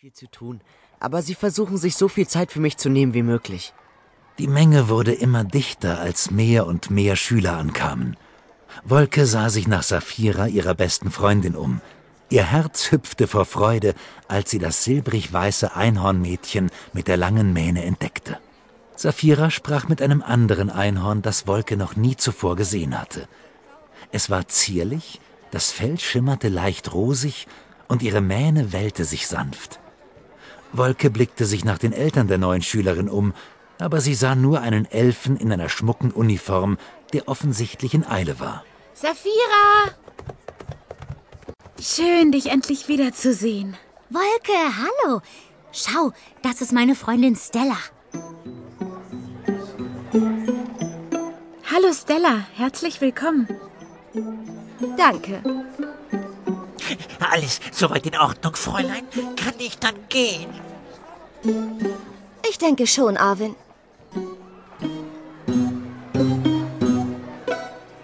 viel zu tun, aber sie versuchen sich so viel Zeit für mich zu nehmen wie möglich. Die Menge wurde immer dichter, als mehr und mehr Schüler ankamen. Wolke sah sich nach Saphira, ihrer besten Freundin, um. Ihr Herz hüpfte vor Freude, als sie das silbrig weiße Einhornmädchen mit der langen Mähne entdeckte. Saphira sprach mit einem anderen Einhorn, das Wolke noch nie zuvor gesehen hatte. Es war zierlich, das Fell schimmerte leicht rosig und ihre Mähne wellte sich sanft. Wolke blickte sich nach den Eltern der neuen Schülerin um, aber sie sah nur einen Elfen in einer schmucken Uniform, der offensichtlich in Eile war. Saphira! Schön, dich endlich wiederzusehen. Wolke, hallo. Schau, das ist meine Freundin Stella. Hallo Stella, herzlich willkommen. Danke. Alles soweit in Ordnung, Fräulein? Kann ich dann gehen? Ich denke schon, Arvin.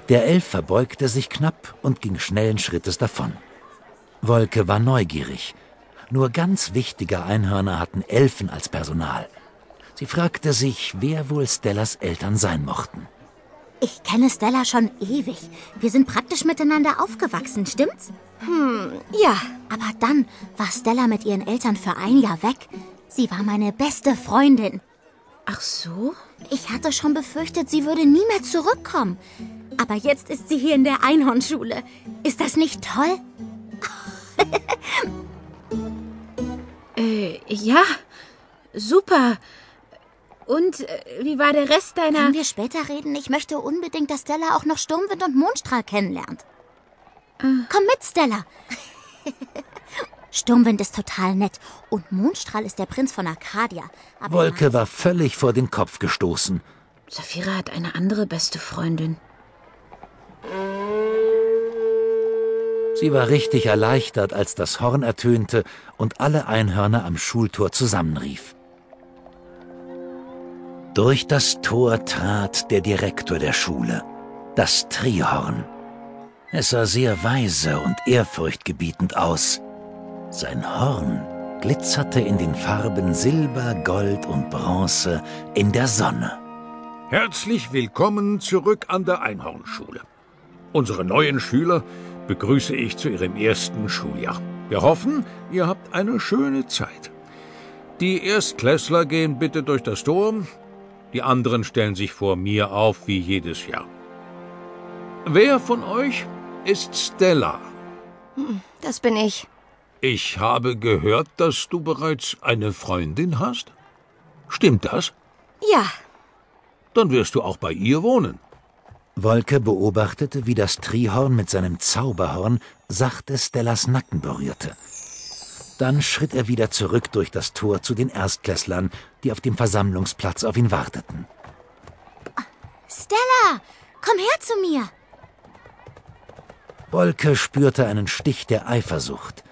Der Elf verbeugte sich knapp und ging schnellen Schrittes davon. Wolke war neugierig. Nur ganz wichtige Einhörner hatten Elfen als Personal. Sie fragte sich, wer wohl Stellas Eltern sein mochten. Ich kenne Stella schon ewig. Wir sind praktisch miteinander aufgewachsen, stimmt's? Hm, ja. Aber dann war Stella mit ihren Eltern für ein Jahr weg. Sie war meine beste Freundin. Ach so? Ich hatte schon befürchtet, sie würde nie mehr zurückkommen. Aber jetzt ist sie hier in der Einhornschule. Ist das nicht toll? Äh, ja. Super. Und äh, wie war der Rest deiner... Können wir später reden? Ich möchte unbedingt, dass Stella auch noch Sturmwind und Mondstrahl kennenlernt. Komm mit, Stella. Sturmwind ist total nett und Mondstrahl ist der Prinz von Arcadia. Aber Wolke war völlig vor den Kopf gestoßen. Saphira hat eine andere beste Freundin. Sie war richtig erleichtert, als das Horn ertönte und alle Einhörner am Schultor zusammenrief. Durch das Tor trat der Direktor der Schule, das Trihorn. Es sah sehr weise und ehrfurchtgebietend aus. Sein Horn glitzerte in den Farben Silber, Gold und Bronze in der Sonne. Herzlich willkommen zurück an der Einhornschule. Unsere neuen Schüler begrüße ich zu ihrem ersten Schuljahr. Wir hoffen, ihr habt eine schöne Zeit. Die Erstklässler gehen bitte durch das Tor, die anderen stellen sich vor mir auf wie jedes Jahr. Wer von euch ist Stella? Das bin ich. Ich habe gehört, dass du bereits eine Freundin hast. Stimmt das? Ja. Dann wirst du auch bei ihr wohnen. Wolke beobachtete, wie das Trihorn mit seinem Zauberhorn sachte Stellas Nacken berührte. Dann schritt er wieder zurück durch das Tor zu den Erstklässlern, die auf dem Versammlungsplatz auf ihn warteten. Stella, komm her zu mir. Wolke spürte einen Stich der Eifersucht.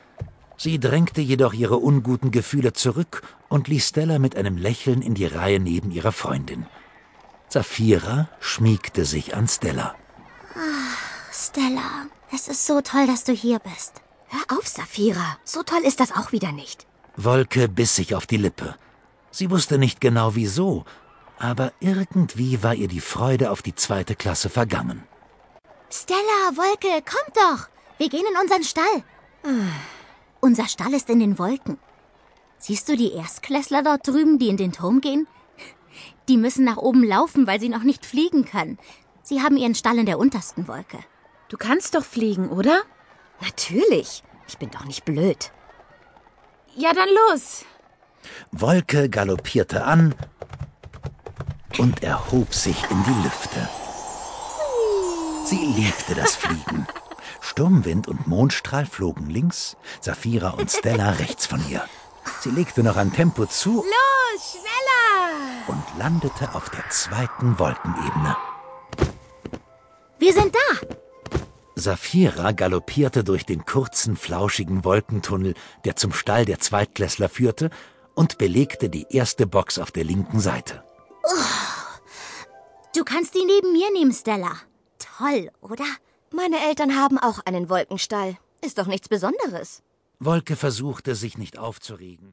Sie drängte jedoch ihre unguten Gefühle zurück und ließ Stella mit einem Lächeln in die Reihe neben ihrer Freundin. Saphira schmiegte sich an Stella. Stella, es ist so toll, dass du hier bist. Hör auf, Saphira. So toll ist das auch wieder nicht. Wolke biss sich auf die Lippe. Sie wusste nicht genau wieso, aber irgendwie war ihr die Freude auf die zweite Klasse vergangen. Stella, Wolke, kommt doch. Wir gehen in unseren Stall. Unser Stall ist in den Wolken. Siehst du die Erstklässler dort drüben, die in den Turm gehen? Die müssen nach oben laufen, weil sie noch nicht fliegen können. Sie haben ihren Stall in der untersten Wolke. Du kannst doch fliegen, oder? Natürlich. Ich bin doch nicht blöd. Ja, dann los. Wolke galoppierte an und erhob sich in die Lüfte. Sie liebte das Fliegen. Sturmwind und Mondstrahl flogen links, Saphira und Stella rechts von ihr. Sie legte noch an Tempo zu Los, schneller! und landete auf der zweiten Wolkenebene. Wir sind da. Saphira galoppierte durch den kurzen, flauschigen Wolkentunnel, der zum Stall der Zweitklässler führte, und belegte die erste Box auf der linken Seite. Du kannst die neben mir nehmen, Stella. Toll, oder? Meine Eltern haben auch einen Wolkenstall. Ist doch nichts Besonderes. Wolke versuchte, sich nicht aufzuregen.